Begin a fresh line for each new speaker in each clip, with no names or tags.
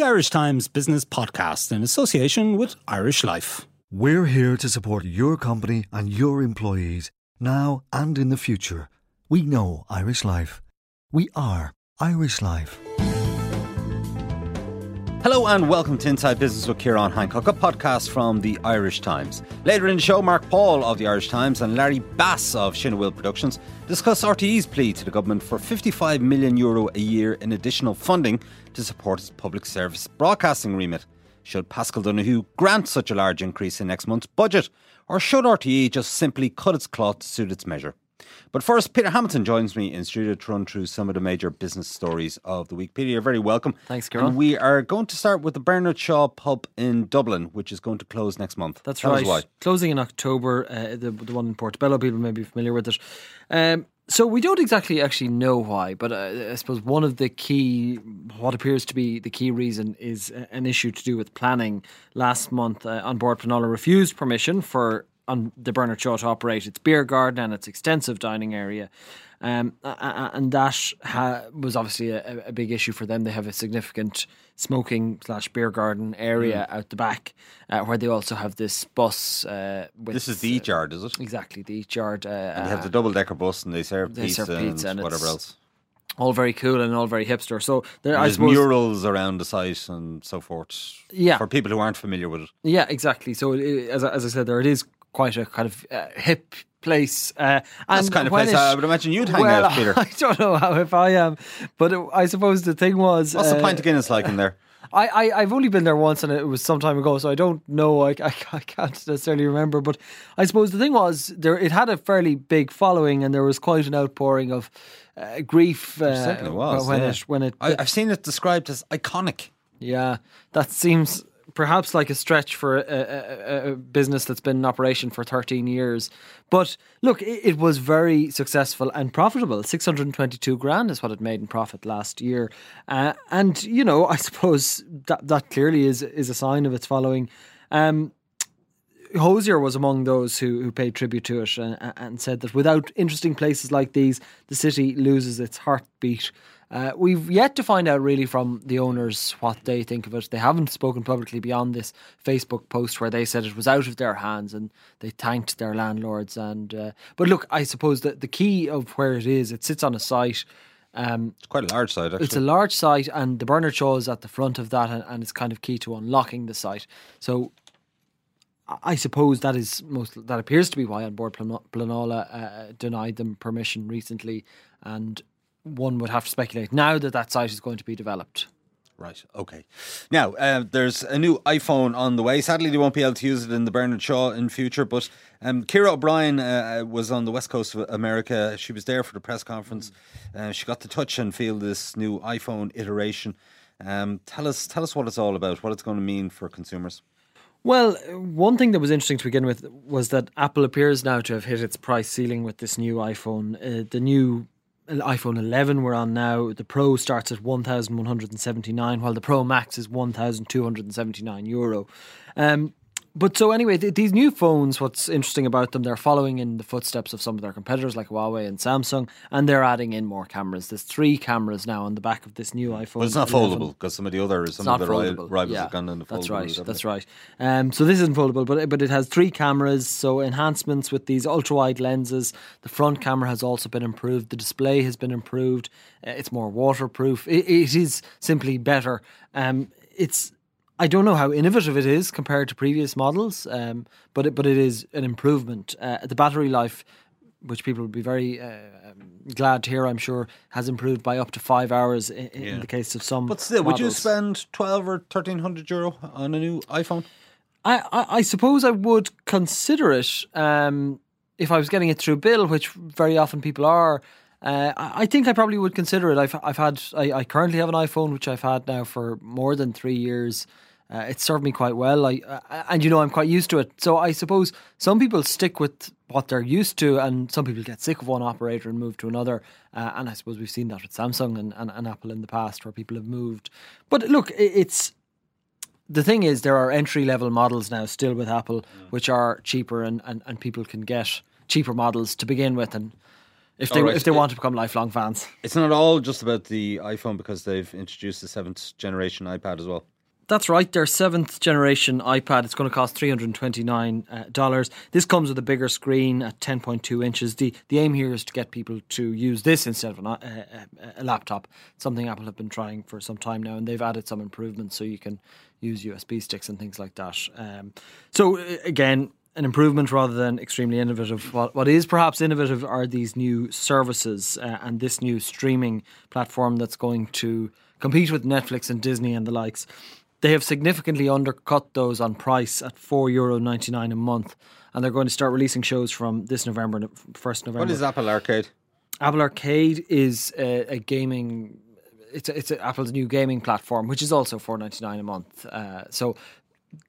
the Irish Times Business Podcast in association with Irish Life.
We're here to support your company and your employees now and in the future. We know Irish Life. We are Irish Life.
Hello and welcome to Inside Business with Kieran Hancock, a podcast from the Irish Times. Later in the show, Mark Paul of the Irish Times and Larry Bass of Shinawil Productions discuss RTE's plea to the government for 55 million euro a year in additional funding to support its public service broadcasting remit. Should Paschal Donohoe grant such a large increase in next month's budget, or should RTE just simply cut its cloth to suit its measure? But first, Peter Hamilton joins me in studio to run through some of the major business stories of the week. Peter, you're very welcome.
Thanks, Kieran.
And we are going to start with the Bernard Shaw pub in Dublin, which is going to close next month.
That's
Tell
right.
why.
Closing in October, uh, the, the one in Portobello, people may be familiar with it. Um, so we don't exactly actually know why, but uh, I suppose one of the key, what appears to be the key reason, is uh, an issue to do with planning. Last month, uh, An Bord Pleanála refused permission for on the Bernard Shaw to operate its beer garden and its extensive dining area. Um, and that ha- was obviously a, a big issue for them. They have a significant smoking slash beer garden area
Mm.
out the back, uh, where they also have this bus. Uh, with,
This is the Eat Yard, is it?
Exactly, the Eat Yard. Uh,
And they have the double decker bus and they serve
They
pizza,
serve pizza
and,
and
whatever else.
all very cool and all very hipster. So there, I
There's
suppose,
murals around the site and so forth.
Yeah.
For people who aren't familiar with it.
yeah, exactly. So it, as as I said, there it is quite a kind of uh, hip place. Uh,
That's kind of place
it-
I would imagine you'd hang
well,
out, Peter.
I don't know how if I am, but it, I suppose the thing was.
What's the
uh,
pint of Guinness like in there?
I, I I've only been there once, and it was some time ago, so I don't know. I, I, I can't necessarily remember, but I suppose the thing was there. It had a fairly big following, and there was quite an outpouring of uh, grief uh,
certainly was.
when
yeah.
it when it.
I, I've seen it described as iconic.
yeah, that seems perhaps like a stretch for a, a, a- business that's been in operation for 13 years. But look, it, it was very successful and profitable. 622 grand is what it made in profit last year. Uh, and, you know, I suppose that, that clearly is, is a sign of its following. Um, Hozier was among those who, who paid tribute to it and, and said that without interesting places like these, the city loses its heartbeat. Uh, we've yet to find out really from the owners what they think of it. They haven't spoken publicly beyond this Facebook post where they said it was out of their hands and they thanked their landlords. And uh, but look, I suppose that the key of where it is, it sits on a site. Um,
It's quite a large site, actually.
it's a large site, and the Bernard Shaw is at the front of that, and, and it's kind of key to unlocking the site. So, I- suppose that is most that appears to be why An Bord Plano- Pleanála uh, denied them permission recently, and one would have to speculate now that that site is going to be developed.
Right. Okay. Now, uh, there's a new iPhone on the way. Sadly, they won't be able to use it in the Bernard Shaw in future. But um, Ciara O'Brien uh, was on the west coast of America. She was there for the press conference. Uh, she got to touch and feel this new iPhone iteration. Um, tell us, tell us what it's all about. What it's going to mean for consumers.
Well, one thing that was interesting to begin with was that Apple appears now to have hit its price ceiling with this new iPhone. Uh, the new iPhone 11 we're on now, the Pro starts at 1,179, while the Pro Max is 1,279 euro. Um, but so anyway, th- these new phones, what's interesting about them, they're following in the footsteps of some of their competitors like Huawei and Samsung, and they're adding in more cameras. There's three cameras now on the back of this new iPhone.
But it's not
11.
foldable because some of the other, some of the rivals
yeah,
have gone in the foldable.
That's right. That's
they?
right. Um, so this isn't foldable, but but it has three cameras. So enhancements with these ultra wide lenses. The front camera has also been improved. The display has been improved. Uh, it's more waterproof. It, it is simply better. Um, it's I don't know how innovative it is compared to previous models, um, but it, but it is an improvement. Uh, the battery life which people would be very uh, um, glad to hear, I'm sure, has improved by up to five hours in, in the case of some.
But still, would you spend twelve or thirteen hundred euro on a new iPhone?
I, I, I suppose I would consider it um, if I was getting it through bill, which very often people are. Uh, I I think I probably would consider it. I've I've had I, I currently have an iPhone which I've had now for more than three years. Uh, it served me quite well. I uh, and you know I'm quite used to it. So I suppose some people stick with what they're used to, and some people get sick of one operator and move to another. Uh, and I suppose we've seen that with Samsung and, and, and Apple in the past, where people have moved. But look, it's the thing is there are entry level models now still with Apple which are cheaper and, and, and people can get cheaper models to begin with and if they
right.
if they want to become lifelong fans.
It's not all just about the iPhone because they've introduced the seventh generation iPad as well.
That's right. Their seventh generation iPad. It's going to cost three hundred twenty nine dollars. This comes with a bigger screen at ten point two inches. the The aim here is to get people to use this instead of an, uh, a laptop. Something Apple have been trying for some time now, and they've added some improvements so you can use USB sticks and things like that. Um, so uh, again, an improvement rather than extremely innovative. What, what is perhaps innovative are these new services uh, and this new streaming platform that's going to compete with Netflix and Disney and the likes. They have significantly undercut those on price at four euro ninety nine a month, and they're going to start releasing shows from this November, first November.
What is Apple Arcade?
Apple Arcade is a, a gaming. It's a, it's a Apple's new gaming platform, which is also four ninety nine a month. Uh, so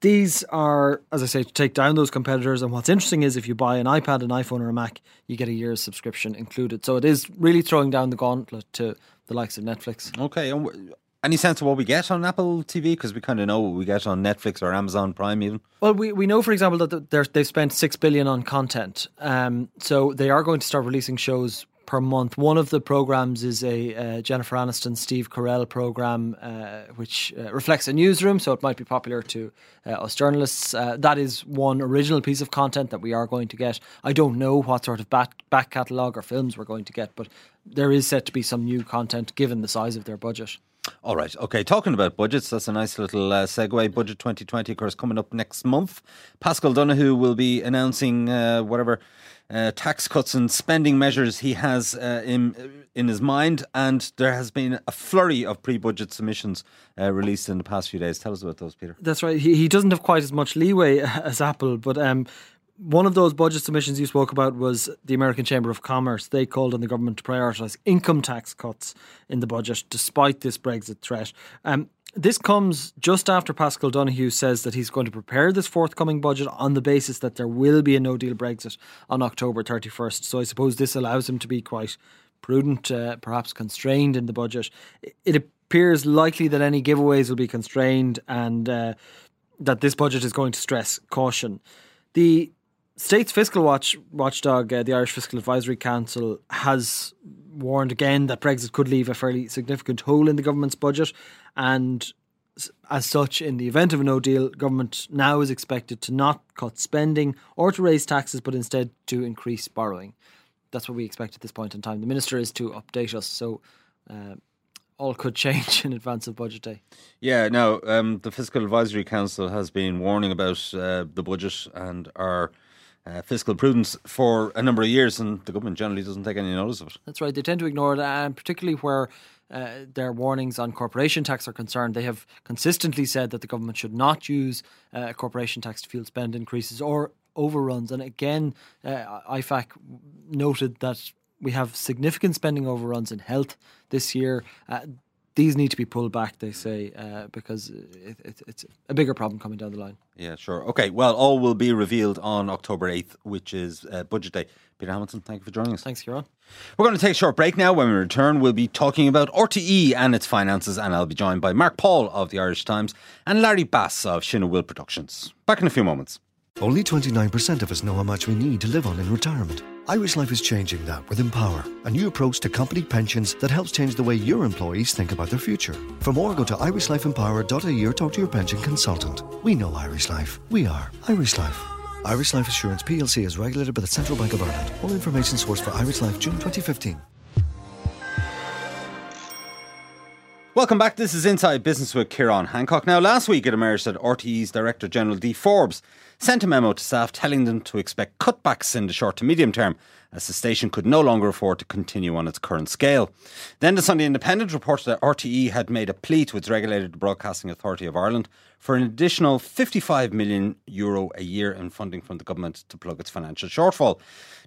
these are, as I say, to take down those competitors. And what's interesting is if you buy an iPad, an iPhone, or a Mac, you get a year's subscription included. So it is really throwing down the gauntlet to the likes of Netflix.
Okay. And any sense of what we get on Apple TV? Because we kind of know what we get on Netflix or Amazon Prime, even.
Well, we, we know, for example, that they've spent six billion on content. Um, so they are going to start releasing shows per month. One of the programs is a uh, Jennifer Aniston, Steve Carell program, uh, which uh, reflects a newsroom, so it might be popular to uh, us journalists. Uh, that is one original piece of content that we are going to get. I don't know what sort of back back catalogue or films we're going to get, but there is set to be some new content given the size of their budget.
All right. Okay. Talking about budgets, that's a nice little uh, segue. Budget 2020, of course, coming up next month. Paschal Donohoe will be announcing uh, whatever uh, tax cuts and spending measures he has uh, in in his mind, and there has been a flurry of pre-budget submissions uh, released in the past few days. Tell us about those, Peter.
That's right. He, he doesn't have quite as much leeway as Apple, but um, one of those budget submissions you spoke about was the American Chamber of Commerce. They called on the government to prioritise income tax cuts in the budget, despite this Brexit threat. Um, this comes just after Paschal Donohoe says that he's going to prepare this forthcoming budget on the basis that there will be a no deal Brexit on October 31st. So I suppose this allows him to be quite prudent, uh, perhaps constrained in the budget. It appears likely that any giveaways will be constrained and uh, that this budget is going to stress caution. The state's fiscal watch watchdog, uh, the Irish Fiscal Advisory Council, has warned again that Brexit could leave a fairly significant hole in the government's budget, and as such, in the event of a no deal, government now is expected to not cut spending or to raise taxes, but instead to increase borrowing. That's what we expect at this point in time. The minister is to update us, so. Uh, all could change in advance of budget day.
Yeah, now um, the Fiscal Advisory Council has been warning about uh, the budget and our uh, fiscal prudence for a number of years, and the government generally doesn't take any notice of it.
That's right. They tend to ignore it, and particularly where uh, their warnings on corporation tax are concerned, they have consistently said that the government should not use uh, corporation tax to fuel spend increases or overruns. And again, uh, IFAC noted that we have significant spending overruns in health this year. These need to be pulled back, they say, uh, because it, it, it's a bigger problem coming down the line.
Yeah, sure. Okay, well, all will be revealed on October 8th, which is uh, budget day. Peter Hamilton, thank you for joining us.
Thanks, Kieran.
We're going to take a short break now. When we return, we'll be talking about RTE and its finances, and I'll be joined by Mark Paul of the Irish Times and Larry Bass of Shinawil Productions. Back in a few moments.
Only 29% of us know how much we need to live on in retirement. Irish Life is changing that with Empower, a new approach to company pensions that helps change the way your employees think about their future. For more, go to irishlifeempower.ie or talk to your pension consultant. We know Irish Life. We are Irish Life. Irish Life Assurance PLC is regulated by the Central Bank of Ireland. All information sourced for Irish Life June 2015.
Welcome back. This is Inside Business with Kieran Hancock. Now, last week it emerged that RTE's Director General Dee Forbes sent a memo to staff telling them to expect cutbacks in the short to medium term as the station could no longer afford to continue on its current scale. Then the Sunday Independent reported that RTE had made a plea to its regulator, the Broadcasting Authority of Ireland, for an additional 55 million euro a year in funding from the government to plug its financial shortfall.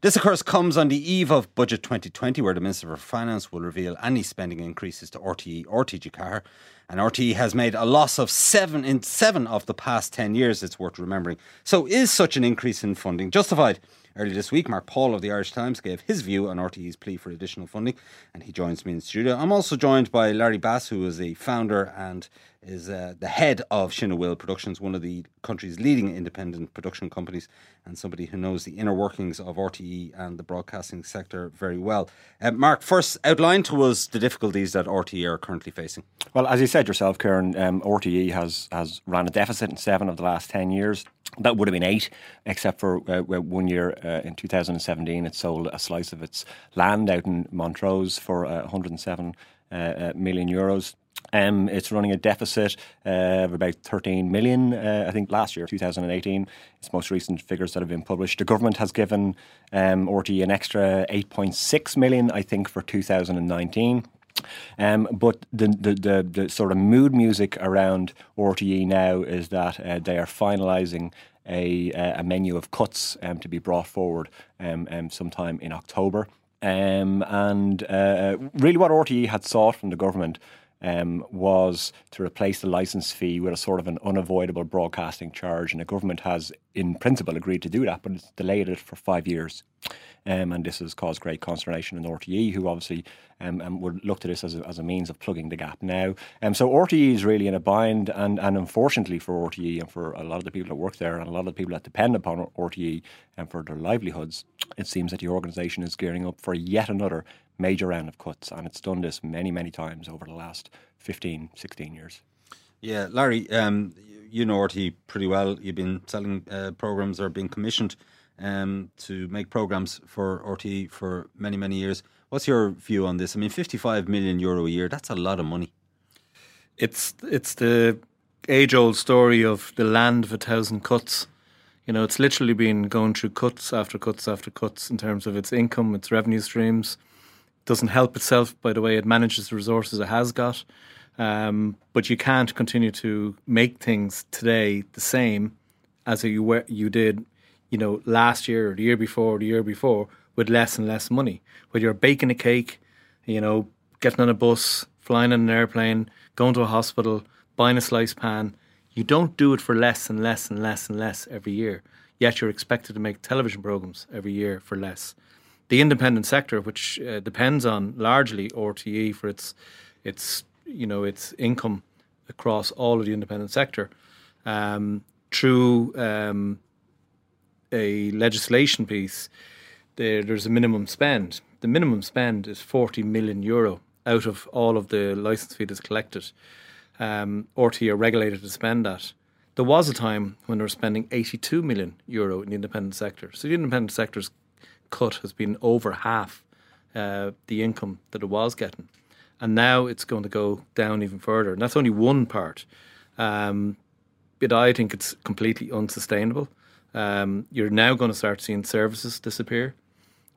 This, of course, comes on the eve of Budget 2020, where the Minister for Finance will reveal any spending increases to RTE or TG4. And RTE has made a loss of seven in seven of the past 10 years, it's worth remembering. So, is such an increase in funding justified? Earlier this week, Mark Paul of the Irish Times gave his view on RTE's plea for additional funding, and he joins me in studio. I'm also joined by Larry Bass, who is the founder and is uh, the head of Shinawil Productions, one of the country's leading independent production companies, and somebody who knows the inner workings of RTE and the broadcasting sector very well. Uh, Mark, first outline to us the difficulties that RTE are currently facing.
Well, as you said yourself, Karen, um, RTE has has ran a deficit in seven of the last ten years. That would have been eight, except for uh, one year uh, in 2017. It sold a slice of its land out in Montrose for uh, 107 uh, uh, million euros. Um, it's running a deficit uh, of about 13 million, I think, last year, 2018. It's most recent figures that have been published. The government has given um, an extra 8.6 million, I think, for 2019. Um, but the, the, the, the, sort of mood music around RTE now is that uh, they are finalising a, a menu of cuts um, to be brought forward um, um sometime in October. Um, and uh, really, what RTE had sought from the government um, was to replace the license fee with a sort of an unavoidable broadcasting charge. And the government has, in principle, agreed to do that, but it's delayed it for five years. Um, and this has caused great consternation in RTE, who obviously um, um, would look to this as a, as a means of plugging the gap now. Um, so RTE is really in a bind, and, and unfortunately for RTE and for a lot of the people that work there and a lot of the people that depend upon RTE and for their livelihoods, it seems that the organisation is gearing up for yet another major round of cuts, and it's done this many, many times over the last 15, 16 years.
Yeah, Larry, um, you know RTE pretty well. You've been selling uh, programs or being commissioned um, to make programs for RTE for many, many years. What's your view on this? I mean, 55 million euro a year, that's a lot of money.
It's, it's the age old story of the land of a thousand cuts. You know, it's literally been going through cuts after cuts after cuts in terms of its income, its revenue streams. It doesn't help itself by the way it manages the resources it has got. Um, but you can't continue to make things today the same as you were, you did you know, last year or the year before or the year before with less and less money. Whether you're baking a cake, you know, getting on a bus, flying on an airplane, going to a hospital, buying a slice pan, you don't do it for less and less and less and less every year. Yet you're expected to make television programs every year for less. The independent sector, which uh, depends on largely RTE for its its you know its income across all of the independent sector, um, through um, a legislation piece, there, there's a minimum spend. The minimum spend is 40 million euro out of all of the license fee that's collected. Um, RTE are regulated to spend that. There was a time when they were spending 82 million euro in the independent sector. So the independent sector's cut has been over half uh, the income that it was getting. And now it's going to go down even further. And that's only one part. Um, but I think it's completely unsustainable. Um, you're now going to start seeing services disappear.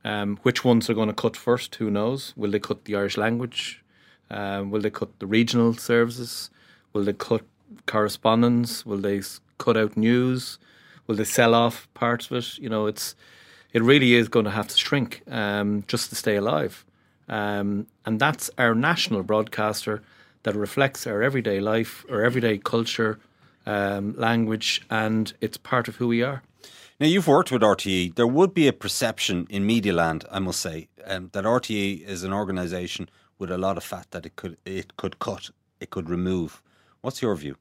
Um, which ones are going to cut first? Who knows? Will they cut the Irish language? Um, will they cut the regional services? Will they cut correspondence? Will they cut out news? Will they sell off parts of it? You know, it's it really is going to have to shrink um, just to stay alive. Um, and that's our national broadcaster that reflects our everyday life, our everyday culture, um, language, and it's part of who we are.
Now, you've worked with RTE. There would be a perception in media land, I must say, um, that RTE is an organisation with a lot of fat that it could it could cut, it could remove. What's your view?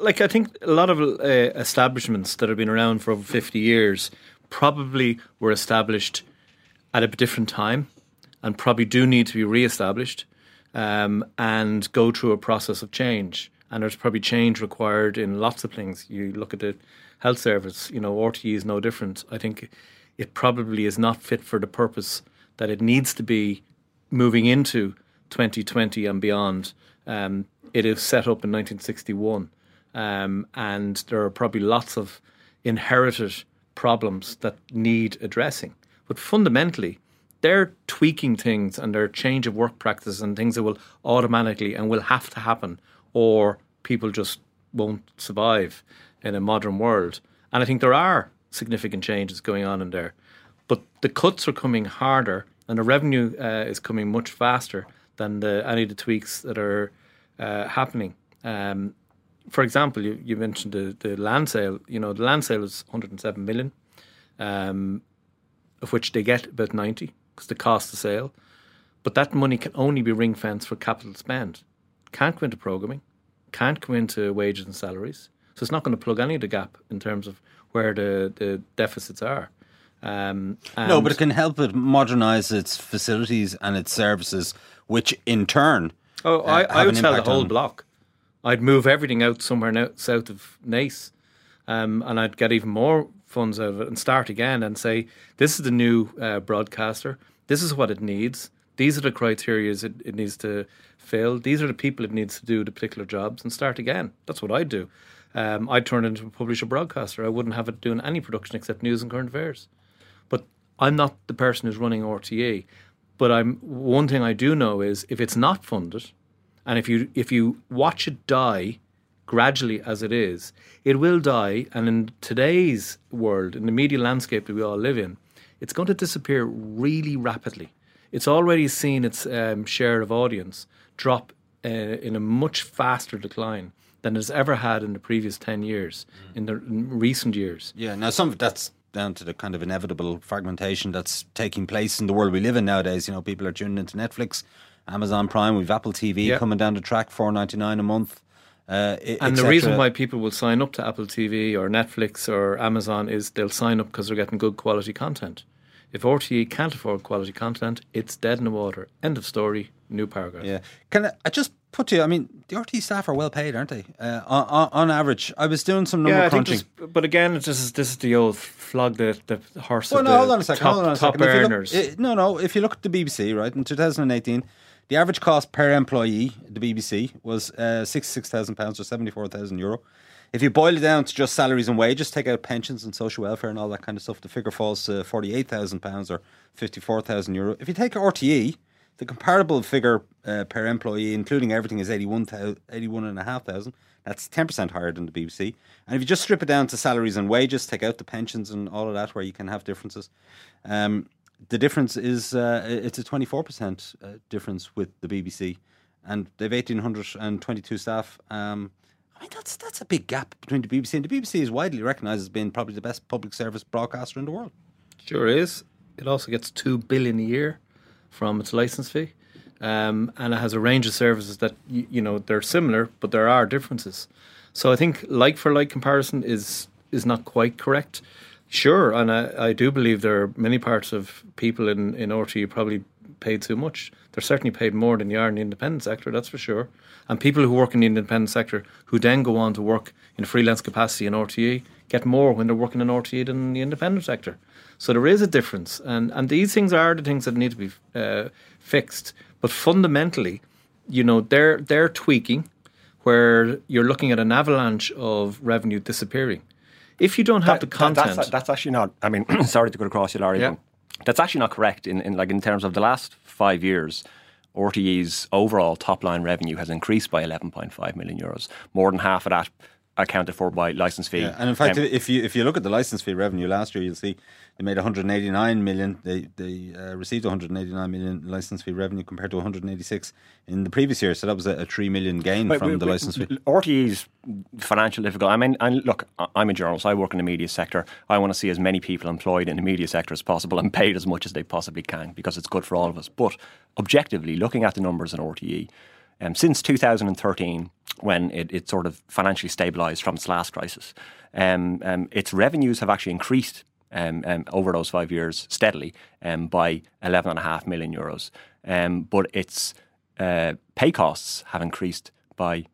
Like, I think a lot of uh, establishments that have been around for over 50 years probably were established at a different time and probably do need to be re established um, and go through a process of change and there's probably change required in lots of things. You look at the health service, you know, RTE is no different. I think it probably is not fit for the purpose that it needs to be moving into 2020 and beyond. Um, it is set up in 1961, um, and there are probably lots of inherited problems that need addressing. But fundamentally, they're tweaking things and they're change of work practices and things that will automatically and will have to happen or people just won't survive in a modern world. And I think there are significant changes going on in there. But the cuts are coming harder and the revenue uh, is coming much faster than the, any of the tweaks that are uh, happening. Um, for example, you, you mentioned the, the land sale. You know, the land sale is 107 million. Um, of which they get about 90 because the cost of sale. But that money can only be ring fenced for capital spend. Can't go into programming, can't go into wages and salaries. So it's not going to plug any of the gap in terms of where the, the deficits are. Um,
No, but it can help it modernise its facilities and its services, which in turn.
Oh, I,
uh,
I
have
would sell the whole
on-
block. I'd move everything out somewhere now, south of Naas, um, and I'd get even more funds out of it and start again and say, this is the new uh, broadcaster. This is what it needs. These are the criteria it, it needs to fill. These are the people it needs to do the particular jobs and start again. That's what I'd do. Um, I'd turn it into a publisher broadcaster. I wouldn't have it doing any production except news and current affairs. But I'm not the person who's running RTA. But I'm one thing I do know is if it's not funded, and if you if you watch it die gradually as it is, it will die. And in today's world, in the media landscape that we all live in, it's going to disappear really rapidly. It's already seen its um, share of audience drop uh, in a much faster decline than it's ever had in the previous ten years, in the in recent years.
Yeah, now some of that's down to the kind of inevitable fragmentation that's taking place in the world we live in nowadays. You know, people are tuning into Netflix, Amazon Prime, we've Apple TV
Yeah.
coming down the track, four ninety nine a month. Uh,
And the reason why people will sign up to Apple TV or Netflix or Amazon is they'll sign up because they're getting good quality content. If RTE can't afford quality content, it's dead in the water. End of story. New paragraph.
Yeah. Can I, I just put to you, I mean, the RT staff are well paid, aren't they? Uh, on, on, average. I was doing some number
Yeah, I think
crunching.
this, but again, this is this is the old flog the, the horse
Well, no,
the
hold on a second.
top,
hold on a
top
second. You look-
earners.
eh, no, no. If you look at the BBC, right, in 2018, the average cost per employee at the BBC was uh, £66,000 or 74,000 euro. If you boil it down to just salaries and wages, take out pensions and social welfare and all that kind of stuff, the figure falls to £48,000 or 54,000 euro. If you take RTE, the comparable figure uh, per employee, including everything, is 81,000 81,500. That's 10% higher than the BBC. And if you just strip it down to salaries and wages, take out the pensions and all of that, where you can have differences, um, the difference is uh, it's a 24% uh, difference with the BBC. And they've 1,822 staff. Um, I mean, that's that's a big gap between the BBC and the BBC is widely recognised as being probably the best public service broadcaster in the world.
Sure is. It also gets two billion a year from its license fee, um, and it has a range of services that you, you know they're similar, but there are differences. So I think like for like comparison is is not quite correct. Sure, and I, I do believe there are many parts of people in in RT probably paid too much. They're certainly paid more than they are in the independent sector, that's for sure. And people who work in the independent sector who then go on to work in a freelance capacity in RTE get more when they're working in RTE than in the independent sector. So there is a difference, and and these things are the things that need to be uh, fixed. But fundamentally, you know, they're they're tweaking where you're looking at an avalanche of revenue disappearing. If you don't have the
That-
content,
That's, that's actually not. I mean, sorry to go across you, Larry.
Yeah.
That's actually not correct. In, in like in terms of the last five years, RTE's overall top line revenue has increased by 11.5 million euros. More than half of that accounted for by license fee.
Yeah, and in fact,
Um,
if you if you look at the license fee revenue last year, you'll see they made 189 million. They they uh, received 189 million license fee revenue compared to 186 in the previous year. So that was a, a three million gain from
we-
the
we-
license fee.
RTE's financial difficult. I mean, and look, I'm a journalist. I work in the media sector. I want to see as many people employed in the media sector as possible and paid as much as they possibly can because it's good for all of us. But objectively, looking at the numbers in RTE, um, since 2013, when it, it sort of financially stabilised from its last crisis, um, um, its revenues have actually increased um, um, over those five years steadily um, by 11.5 million euros. But its uh, pay costs have increased by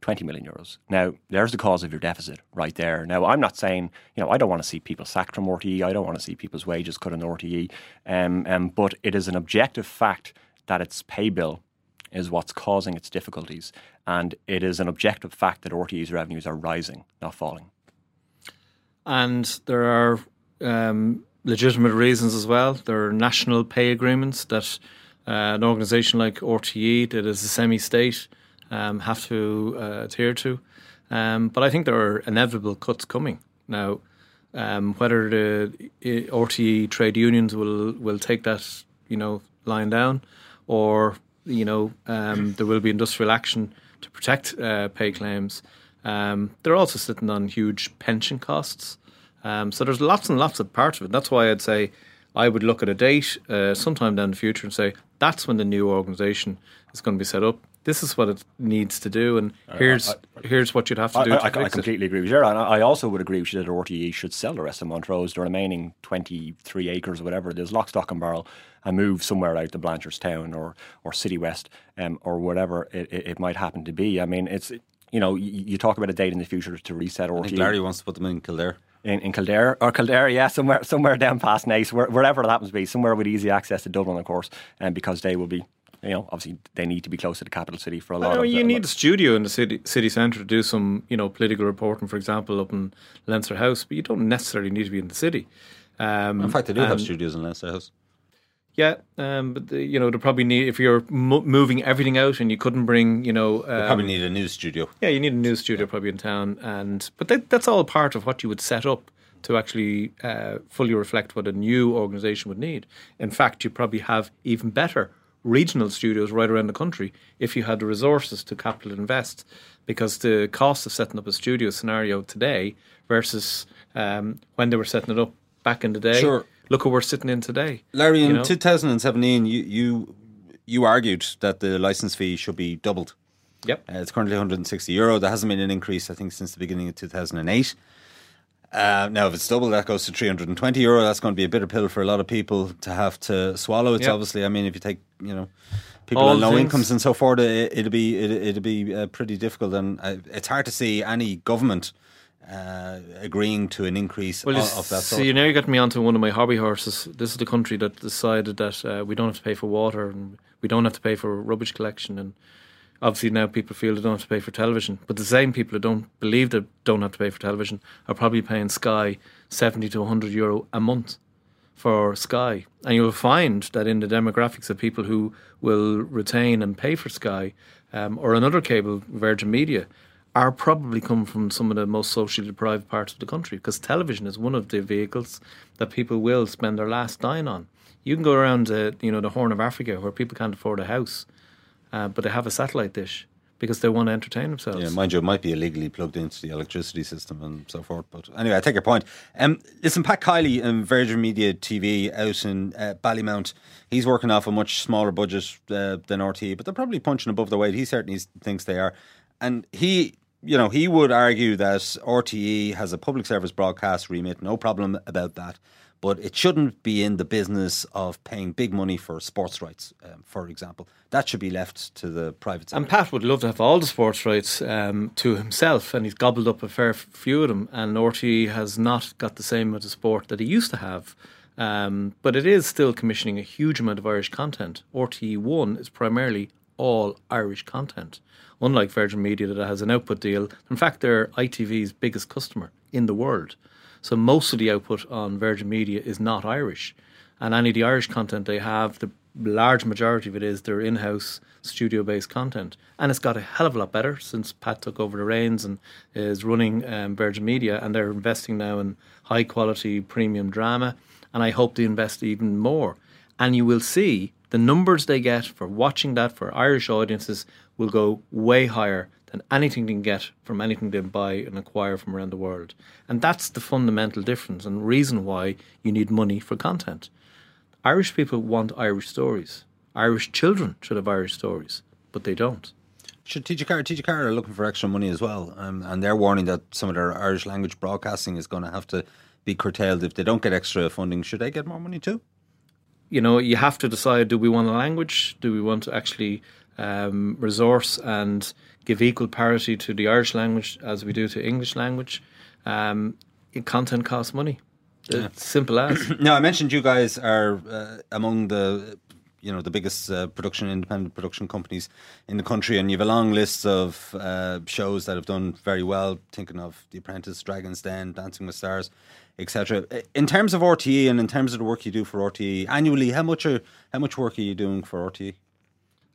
20 million euros. Now, there's the cause of your deficit right there. Now, I'm not saying, you know, I don't want to see people sacked from RTE. I don't want to see people's wages cut in RTE. Um, um, but it is an objective fact that its pay bill is what's causing its difficulties. And it is an objective fact that RTE's revenues are rising, not falling.
and there are um, legitimate reasons as well. There are national pay agreements that uh, an organisation like RTE, that is a semi-state, um, have to uh, adhere to. Um, but I think there are inevitable cuts coming now. Um, whether the RTE trade unions will will take that you know line down, or you know um, there will be industrial action to protect uh, pay claims. Um, they're also sitting on huge pension costs. Um, so there's lots and lots of parts of it. That's why I'd say I would look at a date uh, sometime down the future and say that's when the new organisation is going to be set up. This is what it needs to do, and here's here's what you'd have to
I,
do.
I,
to
I
fix it.
completely agree with you. And I I also would agree with you that RTE should sell the rest of Montrose, the remaining 23 acres or whatever it is, lock, stock and barrel, and move somewhere out to Blanchardstown or, or City West um, or whatever it, it, it might happen to be. I mean, it's, you know, you, you talk about a date in the future to reset
I think
RTE.
Larry wants to put them in Kildare.
in, in Kildare or Kildare, yeah, somewhere somewhere down past Naas, where, wherever it happens to be, somewhere with easy access to Dublin, of course, and because they will be, you know, obviously they need to be close to the capital city for a lot
I know
of.
you
a
need a studio in the city city centre to do some, you know, political reporting, for example, up in Leinster House, but you don't necessarily need to be in the city. Um,
In fact, they do have studios in Leinster House.
Yeah, um, but the, you know, they probably need if you're mo- moving everything out and you couldn't bring, you know,
They
um,
probably need a new studio.
yeah, you need a new studio probably in town, and but that, that's all part of what you would set up to actually uh, fully reflect what a new organisation would need. In fact, you probably have even better regional studios right around the country if you had the resources to capital invest, because the cost of setting up a studio scenario today versus um, when they were setting it up back in the day.
Sure.
Look where we're sitting in today.
Larry, in
know?
2017, you, you you argued that the license fee should be doubled.
Yep.
Uh, it's currently 160 euro. There hasn't been an increase, I think, since the beginning of 2008. Uh, now, if it's double, that goes to 320 euro. That's going to be a bitter pill for a lot of people to have to swallow. It's
Yep.
obviously, I mean, if you take, you know, people
All
on low
things-
incomes and so forth, it, it'll be it, it'll be uh, pretty difficult, and uh, it's hard to see any government uh, agreeing to an increase
Well,
of, of that sort.
you now you got me onto one of my hobby horses. This is the country that decided that uh, we don't have to pay for water and we don't have to pay for rubbish collection. And obviously now people feel they don't have to pay for television. But the same people who don't believe they don't have to pay for television are probably paying Sky 70 to 100 euro a month for Sky. And you'll find that in the demographics of people who will retain and pay for Sky um, or another cable, Virgin Media, are probably come from some of the most socially deprived parts of the country because television is one of the vehicles that people will spend their last dime on. You can go around, uh, you know, the Horn of Africa where people can't afford a house, uh, but they have a satellite dish because they want to entertain themselves.
Yeah, mind you, it might be illegally plugged into the electricity system and so forth. But anyway, I take your point. Um, listen, Pat Kiely in Virgin Media TV out in uh, Ballymount, he's working off a much smaller budget uh, than RTE, but they're probably punching above their weight. He certainly thinks they are. And he, you know, he would argue that RTE has a public service broadcast remit, no problem about that. But it shouldn't be in the business of paying big money for sports rights, um, for example. That should be left to the private sector.
And Pat would love to have all the sports rights um, to himself, and he's gobbled up a fair few of them. And RTE has not got the same amount of sport that he used to have. Um, but it is still commissioning a huge amount of Irish content. RTE One is primarily all Irish content, unlike Virgin Media that has an output deal. In fact, they're ITV's biggest customer in the world. So most of the output on Virgin Media is not Irish, and any of the Irish content they have, the large majority of it is their in-house studio-based content, and it's got a hell of a lot better since Pat took over the reins and is running um, Virgin Media, and they're investing now in high-quality premium drama, and I hope they invest even more. And you will see the numbers they get for watching that for Irish audiences will go way higher than anything they can get from anything they buy and acquire from around the world. And that's the fundamental difference and reason why you need money for content. Irish people want Irish stories. Irish children should have Irish stories, but they don't.
Should TG4, TG Car are looking for extra money as well, um, and they're warning that some of their Irish language broadcasting is going to have to be curtailed if they don't get extra funding. Should they get more money too?
you know, you have to decide: do we want a language? Do we want to actually um, resource and give equal parity to the Irish language as we do to English language? Um, content costs money. It's simple as.
Now, I mentioned you guys are uh, among the you know the biggest uh, production independent production companies in the country, and you have a long list of uh, shows that have done very well. Thinking of The Apprentice, Dragon's Den, Dancing with Stars, etc. In terms of RTE and in terms of the work you do for RTE annually, how much are, how much work are you doing for? RTE?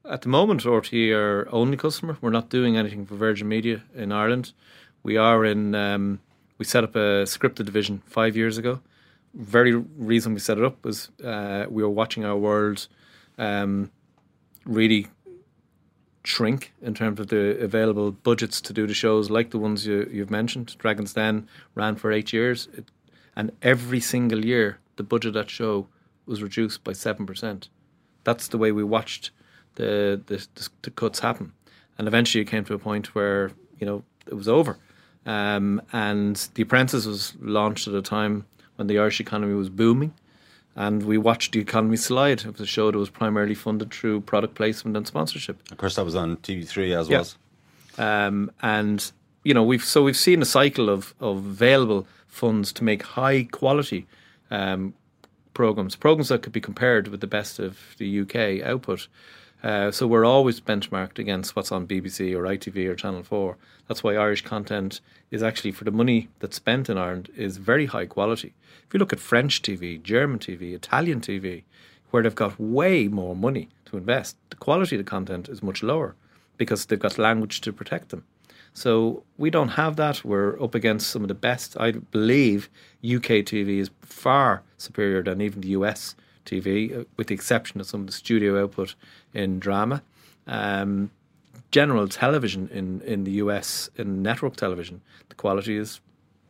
At the moment, RTE are only customer. We're not doing anything for Virgin Media in Ireland. We are in. Um, we set up a scripted division five years ago. Very reason we set it up was uh, we were watching our world um, really shrink in terms of the available budgets to do the shows like the ones you, you've mentioned. Dragon's Den ran for eight years, it, and every single year the budget of that show was reduced by seven percent. That's the way we watched the, the the cuts happen, and eventually it came to a point where you know it was over. Um, and The Apprentice was launched at a time when the Irish economy was booming, and we watched the economy slide. It was a show that was primarily funded through product placement and sponsorship.
Of course, that was on TV3 as
Yeah.
was.
Um, and you know we've so we've seen a cycle of of available funds to make high quality um, programs, programs that could be compared with the best of the UK output. Uh, so we're always benchmarked against what's on BBC or ITV or Channel Four. That's why Irish content is actually for the money that's spent in Ireland is very high quality. If you look at French TV, German TV, Italian TV, where they've got way more money to invest, the quality of the content is much lower because they've got language to protect them. So we don't have that. We're up against some of the best. I believe UK TV is far superior than even the US TV, uh, with the exception of some of the studio output in drama. Um, general television in, in the US, in network television, the quality is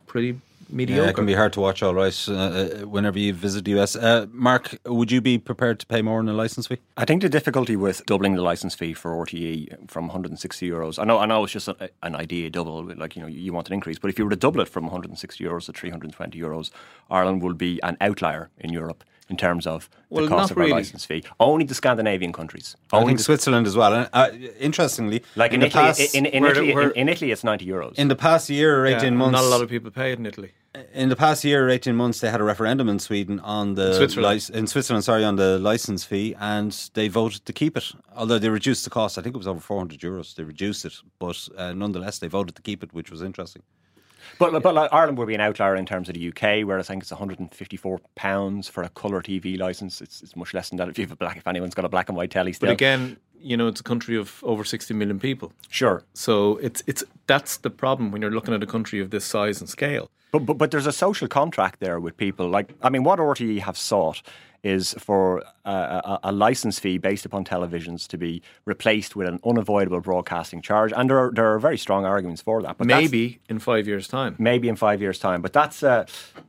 pretty mediocre.
Yeah, it can be hard to watch, all right, uh, uh, whenever you visit the US. Uh, Mark, would you be prepared to pay more in a license fee?
I think the difficulty with doubling the license fee for RTE from 160 euros, I know, I know it's just a, an idea double, like you know, you want an increase, but if you were to double it from 160 euros to 320 euros, Ireland will be an outlier in Europe in terms of the
Well,
cost
not
of our
really.
license fee. Only the Scandinavian countries.
I
Only
think
the-
Switzerland as well. And, uh, interestingly,
like in,
the
Italy,
past,
in, in,
where-
Italy,
where-
in, in Italy, it's 90 euros.
in the past year or
Yeah,
eighteen months,
Not a lot of people pay it in Italy.
in the past year or eighteen months, they had a referendum in Sweden on the
Switzerland.
lic- in Switzerland, sorry, on the license fee, and they voted to keep it. Although they reduced the cost, I think it was over four hundred euros. They reduced it, but uh, nonetheless, they voted to keep it, which was interesting.
But, but like, Ireland would be an outlier in terms of the UK, where I think it's 154 pounds for a colour TV license. It's, it's much less than that if you have a black. If anyone's got a black and white telly, still.
But again, you know, it's a country of over 60 million people.
sure.
So it's it's that's the problem when you're looking at a country of this size and scale.
But, but but there's a social contract there with people. Like I mean, what RTE have sought is for a, a, a license fee based upon televisions to be replaced with an unavoidable broadcasting charge, and there are, there are very strong arguments for that. But
Maybe in five years' time.
maybe in five years' time. But that's uh,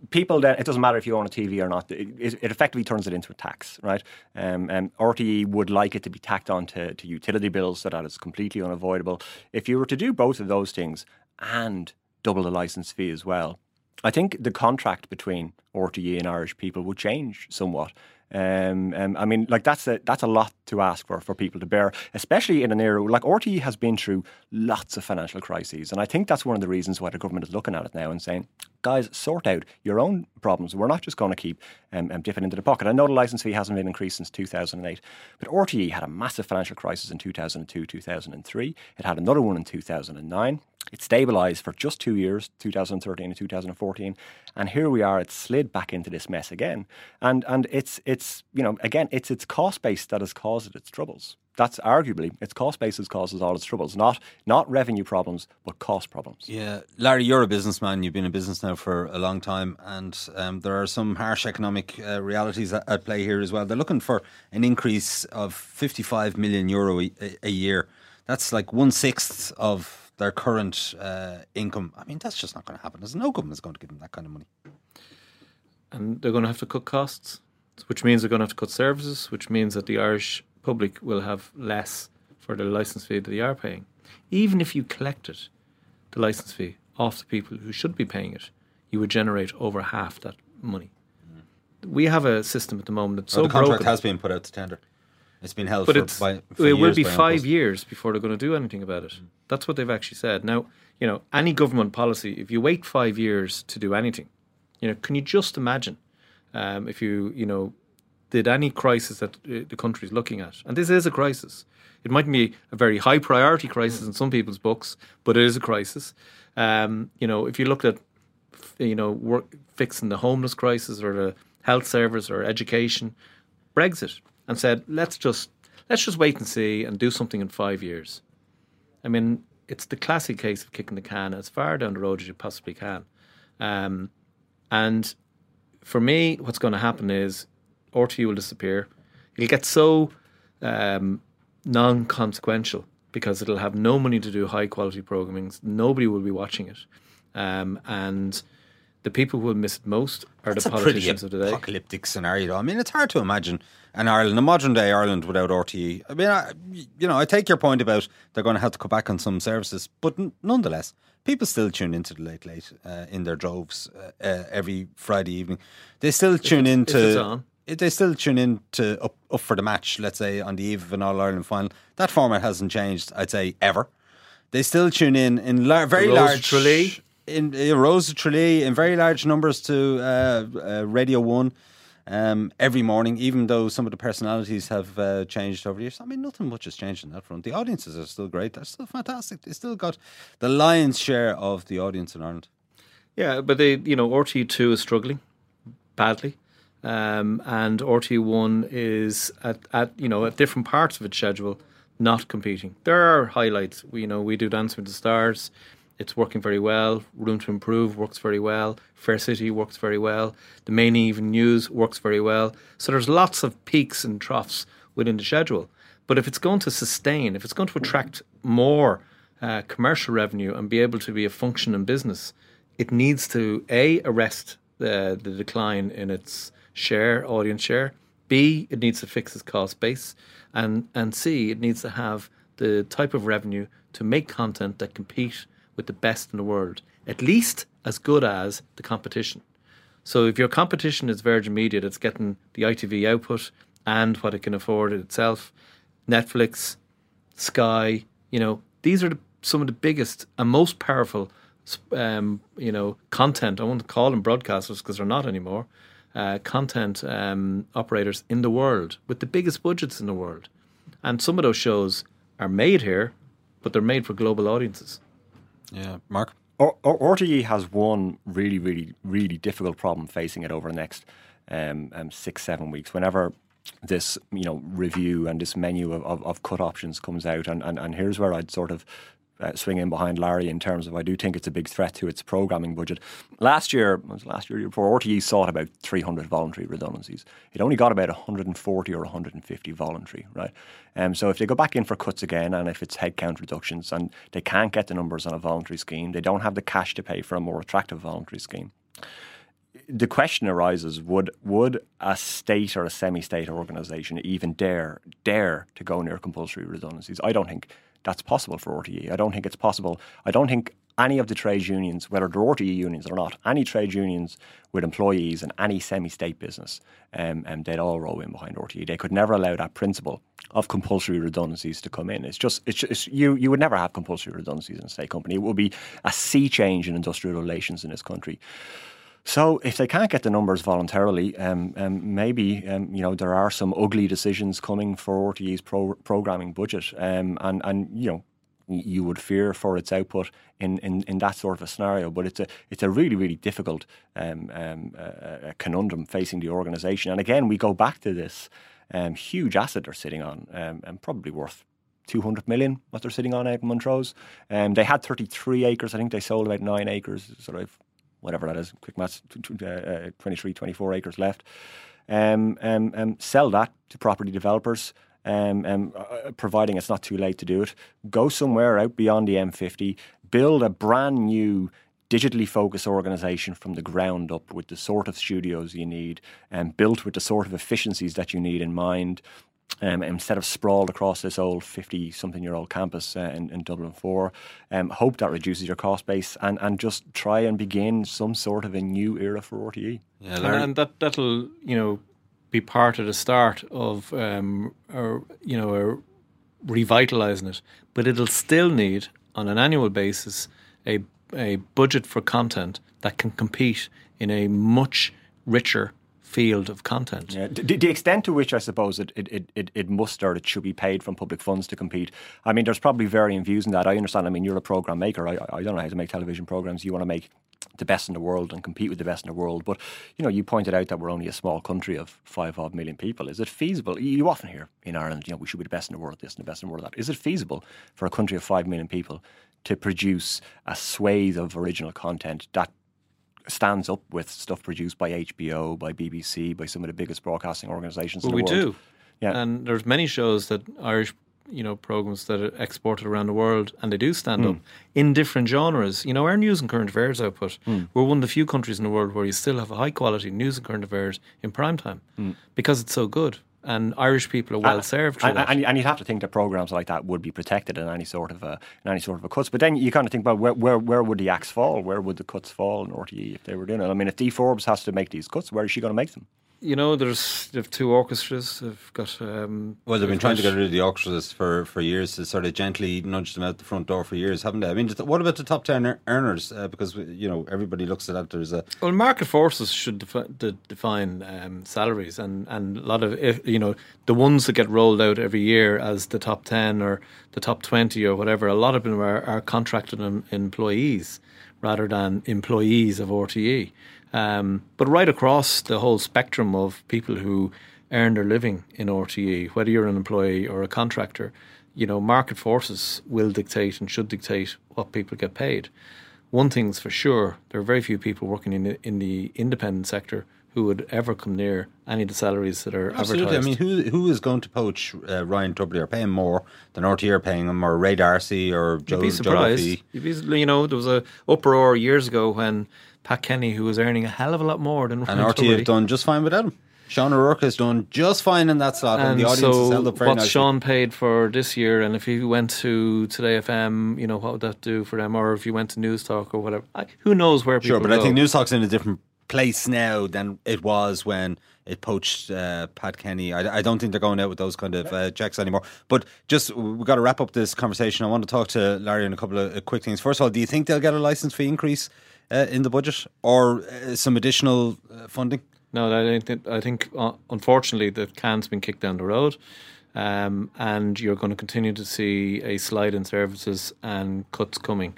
people. Then it doesn't matter if you own a TV or not. It, it, it effectively turns it into a tax, right? Um, and RTE would like it to be tacked on to, to utility bills so that it's completely unavoidable. If you were to do both of those things and double the license fee as well, I think the contract between RTE and Irish people would change somewhat. Um, um, I mean, like that's a that's a lot to ask for for people to bear, especially in an era like RTE has been through lots of financial crises, and I think that's one of the reasons why the government is looking at it now and saying, guys, sort out your own problems. We're not just going to keep um, um, dipping into the pocket. I know the license fee hasn't been increased since 2008, but RTE had a massive financial crisis in 2002, 2003. It had another one in 2009. It stabilised for just two years, 2013 and 2014, and here we are. It slid back into this mess again, and and it's it's you know again it's its cost base that has caused its troubles. That's arguably its cost base has caused all its troubles, not not revenue problems, but cost problems.
Yeah, Larry, you're a businessman. You've been in business now for a long time, and um, there are some harsh economic uh, realities at, at play here as well. They're looking for an increase of 55 million euro a, a year. That's like one sixth of their current uh, income. I mean, that's just not going to happen. There's no government's going to give them that kind of money.
and they're going to have to cut costs, which means they're going to have to cut services, which means that the Irish public will have less for the license fee that they are paying. Even if you collected the license fee off the people who should be paying it, you would generate over half that money. We have a system at the moment that's
So
so
the contract
broken,
has been put out to tender. It's been held
but
for,
it's
by, for
it will be five years before they're going to do anything about it. That's what they've actually said. Now, you know, any government policy, if you wait five years to do anything, you know, can you just imagine um, if you, you know, did any crisis that uh, the country is looking at, and this is a crisis. It might be a very high priority crisis in some people's books, but it is a crisis. Um, you know, if you looked at, you know, work, fixing the homeless crisis or the health service or education, Brexit, and said let's just let's just wait and see and do something in five years. I mean, it's the classic case of kicking the can as far down the road as you possibly can. Um, and for me, what's going to happen is RTE will disappear. It'll get so um, non consequential because it'll have no money to do high quality programming. Nobody will be watching it. Um, and the people who will miss it most are
It's
the politicians of the day.
apocalyptic scenario. I mean, it's hard to imagine an Ireland, a modern day Ireland without RTE. I mean, I, you know, I take your point about they're going to have to cut back on some services, but n- nonetheless, people still tune into the late late uh, in their droves uh, uh, every Friday evening. They still tune in
if
to.
on.
They still tune in to up, up for the match, let's say on the eve of an All Ireland final. That format hasn't changed, I'd say, ever. They still tune in in lar- very
Rose
large
Tralee.
in uh, Rose of Tralee in very large numbers to uh, uh, Radio One um, every morning. Even though some of the personalities have uh, changed over the years, I mean nothing much has changed on that front. The audiences are still great. They're still fantastic. They still got the lion's share of the audience in Ireland.
Yeah, but they, you know, RTE2 is struggling badly. Um, and RTE1 is at, at, you know, at different parts of its schedule not competing. There are highlights. We, you know, we do Dancing with the Stars. It's working very well. Room to Improve works very well. Fair City works very well. The Main Even News works very well. So there's lots of peaks and troughs within the schedule. But if it's going to sustain, if it's going to attract more uh, commercial revenue and be able to be a functioning business, it needs to a arrest the the decline in its share, audience share. B, it needs to fix its cost base, and and C, it needs to have the type of revenue to make content that compete with the best in the world, at least as good as the competition. So if your competition is Virgin Media that's getting the ITV output and what it can afford itself, Netflix, Sky, you know, these are the, some of the biggest and most powerful, um, you know, content. I won't call them broadcasters because they're not anymore. Uh, content um, operators in the world with the biggest budgets in the world, and some of those shows are made here, but they're made for global audiences.
Yeah, Mark.
Or, or, has one really, really, really difficult problem facing it over the next um, um, six, seven weeks. Whenever this, you know, review and this menu of, of, of cut options comes out, and, and, and here's where I'd sort of uh, swing in behind Larry in terms of I do think it's a big threat to its programming budget. Last year, last year year before, RTE sought about 300 voluntary redundancies. It only got about 140 or 150 voluntary, right? Um, so if they go back in for cuts again, and if it's headcount reductions, and they can't get the numbers on a voluntary scheme, they don't have the cash to pay for a more attractive voluntary scheme the question arises: Would would a state or a semi-state organisation even dare dare to go near compulsory redundancies? I don't think that's possible for RTE. I don't think it's possible. I don't think any of the trade unions, whether they're RTE unions or not, any trade unions with employees in any semi-state business, um, um, they'd all row in behind RTE. They could never allow that principle of compulsory redundancies to come in. It's just, it's, just, you, you would never have compulsory redundancies in a state company. It would be a sea change in industrial relations in this country. So if they can't get the numbers voluntarily, um, um, maybe um, you know there are some ugly decisions coming for RTE's pro- programming budget, um, and and you know you would fear for its output in, in, in that sort of a scenario. But it's a it's a really really difficult um, um, uh, conundrum facing the organisation. And again, we go back to this um, huge asset they're sitting on, um, and probably worth 200 million what they're sitting on out in Montrose. Um, they had 33 acres. I think they sold about nine acres. Sort of whatever that is, quick maths, tw- uh, 23, 24 acres left. Um, um, um, sell that to property developers. Um, um, uh, providing it's not too late to do it, go somewhere out beyond the M50, build a brand new digitally focused organization from the ground up with the sort of studios you need and built with the sort of efficiencies that you need in mind. Um, instead of sprawled across this old 50 something year old campus uh, in, in, Dublin 4. Um, hope that reduces your cost base and, and just try and begin some sort of a new era for RTE.
Yeah,
and, and that, that'll, you know, be part of the start of, um, or, you know, or revitalising it. But it'll still need, on an annual basis, a, a budget for content that can compete in a much richer field of content.
Yeah. The, the, extent to which I suppose it, it, it, it must or it should be paid from public funds to compete. I mean, there's probably varying views in that. I understand. I mean, you're a program maker. I, I don't know how to make television programs. You want to make the best in the world and compete with the best in the world. But you know, you pointed out that we're only a small country of five odd million people. Is it feasible? You often hear in Ireland, you know, we should be the best in the world, this and the best in the world that. Is it feasible for a country of five million people to produce a swathe of original content that stands up with stuff produced by HBO, by BBC, by some of the biggest broadcasting organisations
well,
in the
we
world.
do. Yeah. And there's many shows that Irish you know programs that are exported around the world, and they do stand up hmm. in different genres. You know, our news and current affairs output, hmm. we're one of the few countries in the world where you still have a high quality news and current affairs in prime time hmm. because it's so good, and Irish people are well served
and, and, and you'd have to think that programs like that would be protected in any sort of a, in any sort of a cuts. But then you kind of think about where, where where would the axe fall? Where would the cuts fall in RTE if they were doing it? I mean, if Dee Forbes has to make these cuts, where is she going to make them?
You know, there's they have two orchestras. They've got um,
Well, they've been trying to get rid of the orchestras for, for years to sort of gently nudge them out the front door for years, haven't they? I mean, what about the top 10 earners? Uh, because, you know, everybody looks at that. There's a.
Well, market forces should defi- de- define um, salaries, and, and a lot of if, you know the ones that get rolled out every year as the top ten or the top twenty or whatever. A lot of them are, are contracted em- employees rather than employees of RTE. Um, but right across the whole spectrum of people who earn their living in RTE, whether you're an employee or a contractor, you know, market forces will dictate and should dictate what people get paid. One thing's for sure: there are very few people working in the, in the independent sector who would ever come near any of the salaries that are
Absolutely. I mean, who who is going to poach uh, Ryan Tubridy or pay him more than RTE are paying him, or Ray D'Arcy or Joe,
You'd be surprised.
Duffy?
You'd be, you know, there was a uproar years ago when Pat Kenny, who was earning a hell of a lot more than
And
Ryan
RTE have
Tubridy,
done just fine without him. Sean O'Rourke has done just fine in that slot, and,
and
the audience
so
has held up very
what's
nicely.
Sean paid for this year, and if he went to Today FM, you know, what would that do for them? Or if you went to Newstalk or whatever, I, who knows where people
Sure, but I think Newstalk's in a different place now than it was when it poached uh, Pat Kenny. I, I don't think they're going out with those kind of uh, checks anymore. But just we've got to wrap up this conversation. I want to talk to Larry on a couple of uh, quick things. First of all, do you think they'll get a license fee increase uh, in the budget or uh, some additional uh, funding?
No, I think. I think unfortunately the can's been kicked down the road, um, and you're going to continue to see a slide in services and cuts coming.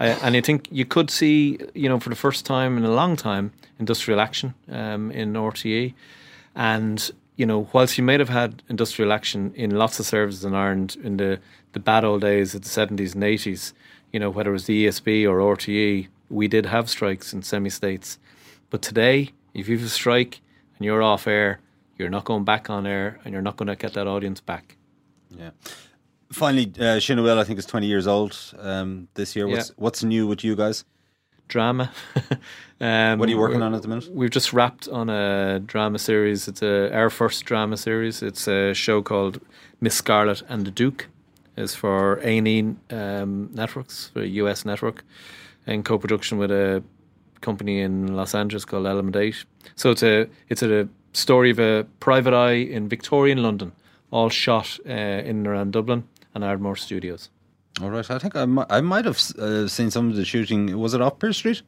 I, and I think you could see, you know, for the first time in a long time, industrial action um, in RTE, and you know, whilst you might have had industrial action in lots of services in Ireland in the the bad old days of the seventies and eighties, you know, whether it was the ESB or RTE, we did have strikes in semi states. But today, if you have a strike and you're off air, you're not going back on air and you're not going to get that audience back.
Yeah. Finally, uh, Shinawil, I think, is 20 years old um, this year. What's,
Yeah.
what's new with you guys?
Drama. um,
What are you working on at the minute?
We've just wrapped on a drama series. It's a, our first drama series. It's a show called Miss Scarlet and the Duke. It's for A&E um, Networks, for a US network, in co-production with a company in Los Angeles called Element Eight. So it's a it's a story of a private eye in Victorian London, all shot uh, in and around Dublin and Ardmore Studios.
All right. I think I might, I might have uh, seen some of the shooting. Was it off Pearse Street?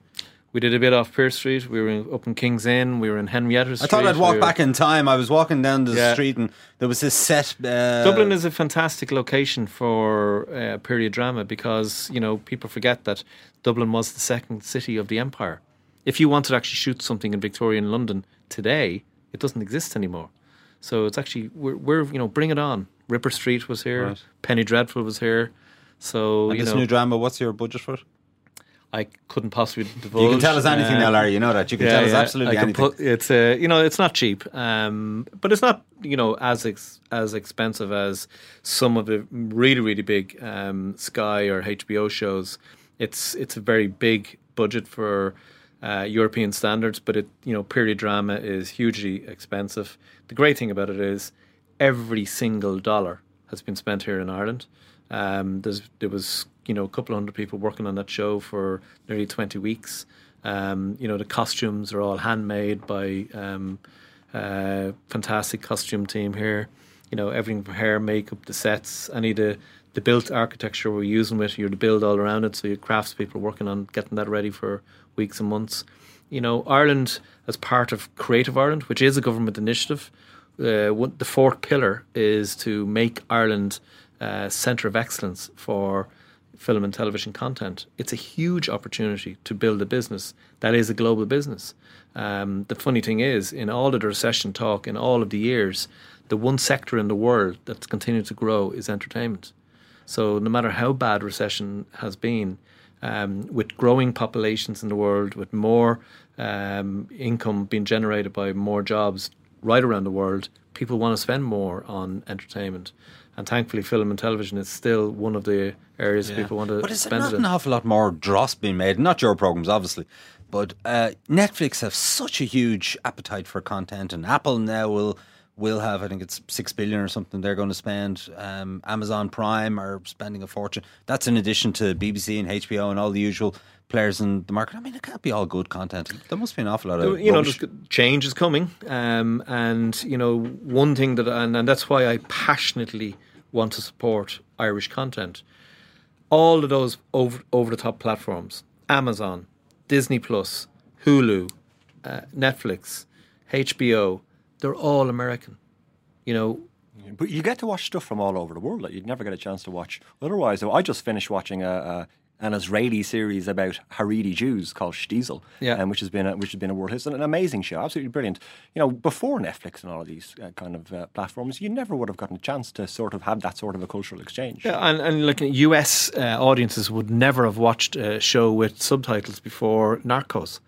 We did a bit off Pearse Street. We were in, up in Kings Inn. We were in Henrietta Street.
I thought I'd walk
we were-
back in time. I was walking down the
Yeah.
street and there was this set. Uh,
Dublin is a fantastic location for uh, period drama because you know people forget that Dublin was the second city of the empire. If you wanted to actually shoot something in Victorian London today, it doesn't exist anymore. So it's actually we're, we're you know bring it on. Ripper Street was here.
Right.
Penny Dreadful was here. So
And
you
this
know
new drama. What's your budget for it?
I couldn't possibly divulge.
You can tell us anything now,
um,
Larry. You know that. You can tell us absolutely
I can
anything.
put- it's uh, you know it's not cheap, um, but it's not you know as ex- as expensive as some of the really really big um, Sky or HBO shows. It's it's a very big budget for uh, European standards, but it you know period drama is hugely expensive. The great thing about it is every single dollar has been spent here in Ireland. Um, there was you know a couple of hundred people working on that show for nearly twenty weeks. Um, you know the costumes are all handmade by um, uh, fantastic costume team here. You know everything from hair, makeup, the sets, any of the the built architecture we're using with you're to build all around it. So your craftspeople working on getting that ready for weeks and months. You know Ireland as part of Creative Ireland, which is a government initiative. Uh, the fourth pillar is to make Ireland uh, centre of excellence for film and television content. It's a huge opportunity to build a business that is a global business. Um, the funny thing is, in all of the recession talk, in all of the years, the one sector in the world that's continued to grow is entertainment. So no matter how bad recession has been, um, with growing populations in the world, with more um, income being generated by more jobs right around the world, people want to spend more on entertainment. And thankfully, film and television is still one of the areas
Yeah.
people want to
But is there
spend
not
it
an awful lot more dross being made? Not your programs, obviously, but uh, Netflix have such a huge appetite for content, and Apple now will will have. I think it's six billion or something they're going to spend. Um, Amazon Prime are spending a fortune. That's in addition to BBC and HBO and all the usual players in the market. I mean, it can't be all good content. There must be an awful lot of
you know, change is coming, um, and you know, one thing that, and, and that's why I passionately want to support Irish content. All of those over over the top platforms: Amazon, Disney Plus, Hulu, uh, Netflix, HBO. They're all American. You know,
But you get to watch stuff from all over the world that you'd never get a chance to watch otherwise. I just finished watching a, a an Israeli series about Haredi Jews called Shtisel,
Yeah.
um, which has been a, which has been a world. It's an amazing show, absolutely brilliant. You know, before Netflix and all of these uh, kind of uh, platforms, you never would have gotten a chance to sort of have that sort of a cultural exchange.
Yeah, and, and like US uh, audiences would never have watched a show with subtitles before Narcos.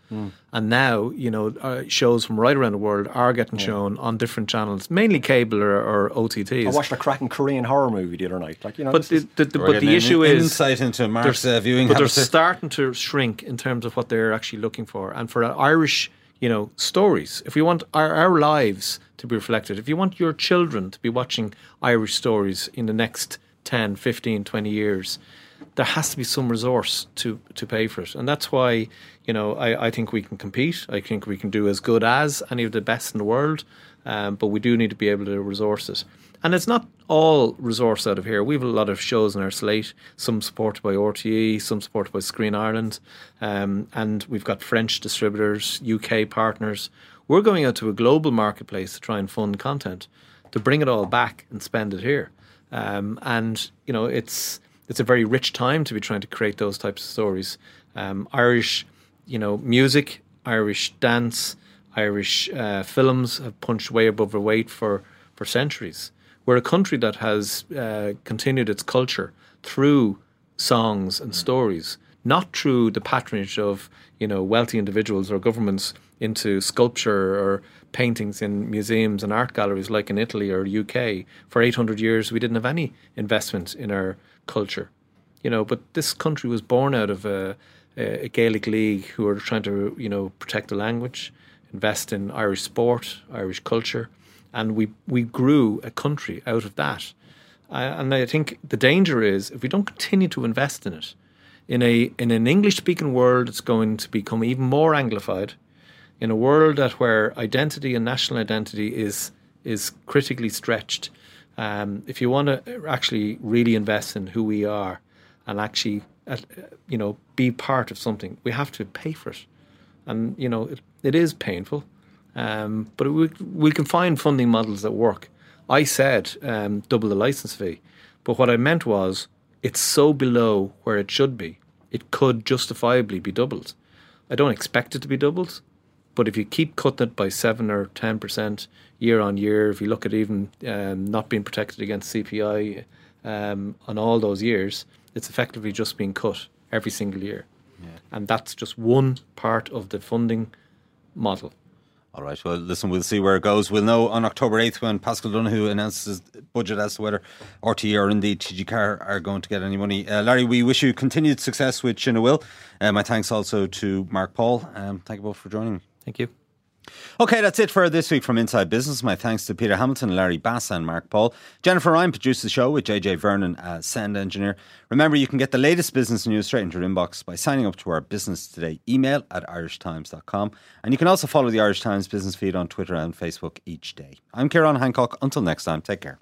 And now, you know, uh, shows from right around the world are getting shown on different channels, mainly cable or, or OTTs.
I watched a cracking Korean horror movie the other night. Like you know,
but the, the, the, but the
an
issue is
insight into Mark's
they're-
uh, viewing
but they're starting to shrink in terms of what they're actually looking for. And for Irish, you know, stories, if we want our, our lives to be reflected, if you want your children to be watching Irish stories in the next 10, 15, 20 years, there has to be some resource to, to pay for it. And that's why, you know, I, I think we can compete. I think we can do as good as any of the best in the world. Um, but we do need to be able to resource it. And it's not all resource out of here. We have a lot of shows in our slate, some supported by RTE, some supported by Screen Ireland, um, and we've got French distributors, UK partners. We're going out to a global marketplace to try and fund content, to bring it all back and spend it here. Um, and you know, it's it's a very rich time to be trying to create those types of stories. Um, Irish, you know, music, Irish dance, Irish uh, films have punched way above their weight for, for centuries. We're a country that has uh, continued its culture through songs and stories, not through the patronage of you know wealthy individuals or governments into sculpture or paintings in museums and art galleries like in Italy or UK. For 800 years, we didn't have any investment in our culture you know, but this country was born out of a, a Gaelic league who are trying to, you know, protect the language, invest in Irish sport, Irish culture, and we we grew a country out of that. Uh, and I think the danger is if we don't continue to invest in it, in a in an English speaking world, it's going to become even more anglified. In a world that where identity and national identity is is critically stretched, um, if you want to actually really invest in who we are and actually, uh, you know, be part of something, we have to pay for it. And you know, it, it is painful, um, but we we can find funding models that work. I said um, double the license fee, but what I meant was it's so below where it should be. It could justifiably be doubled. I don't expect it to be doubled, but if you keep cutting it by seven or ten percent year on year, if you look at even um, not being protected against CPI um, on all those years, it's effectively just being cut every single year, and that's just one part of the funding model.
All right. Well, listen, we'll see where it goes. We'll know on October 8th when Paschal Donohoe announces his budget as to whether RTE or indeed TG4 are going to get any money. Uh, Larry, we wish you continued success with Shinawil. Uh, my thanks also to Mark Paul. Um, thank you both for joining me.
Thank you.
Okay, that's it for this week from Inside Business. My thanks to Peter Hamilton, Larry Bass, and Mark Paul. Jennifer Ryan produced the show with JJ Vernon as sound engineer. Remember, you can get the latest business news straight into your inbox by signing up to our Business Today email at irishtimes.com. And you can also follow the Irish Times business feed on Twitter and Facebook each day. I'm Ciarán Hancock. Until next time, take care.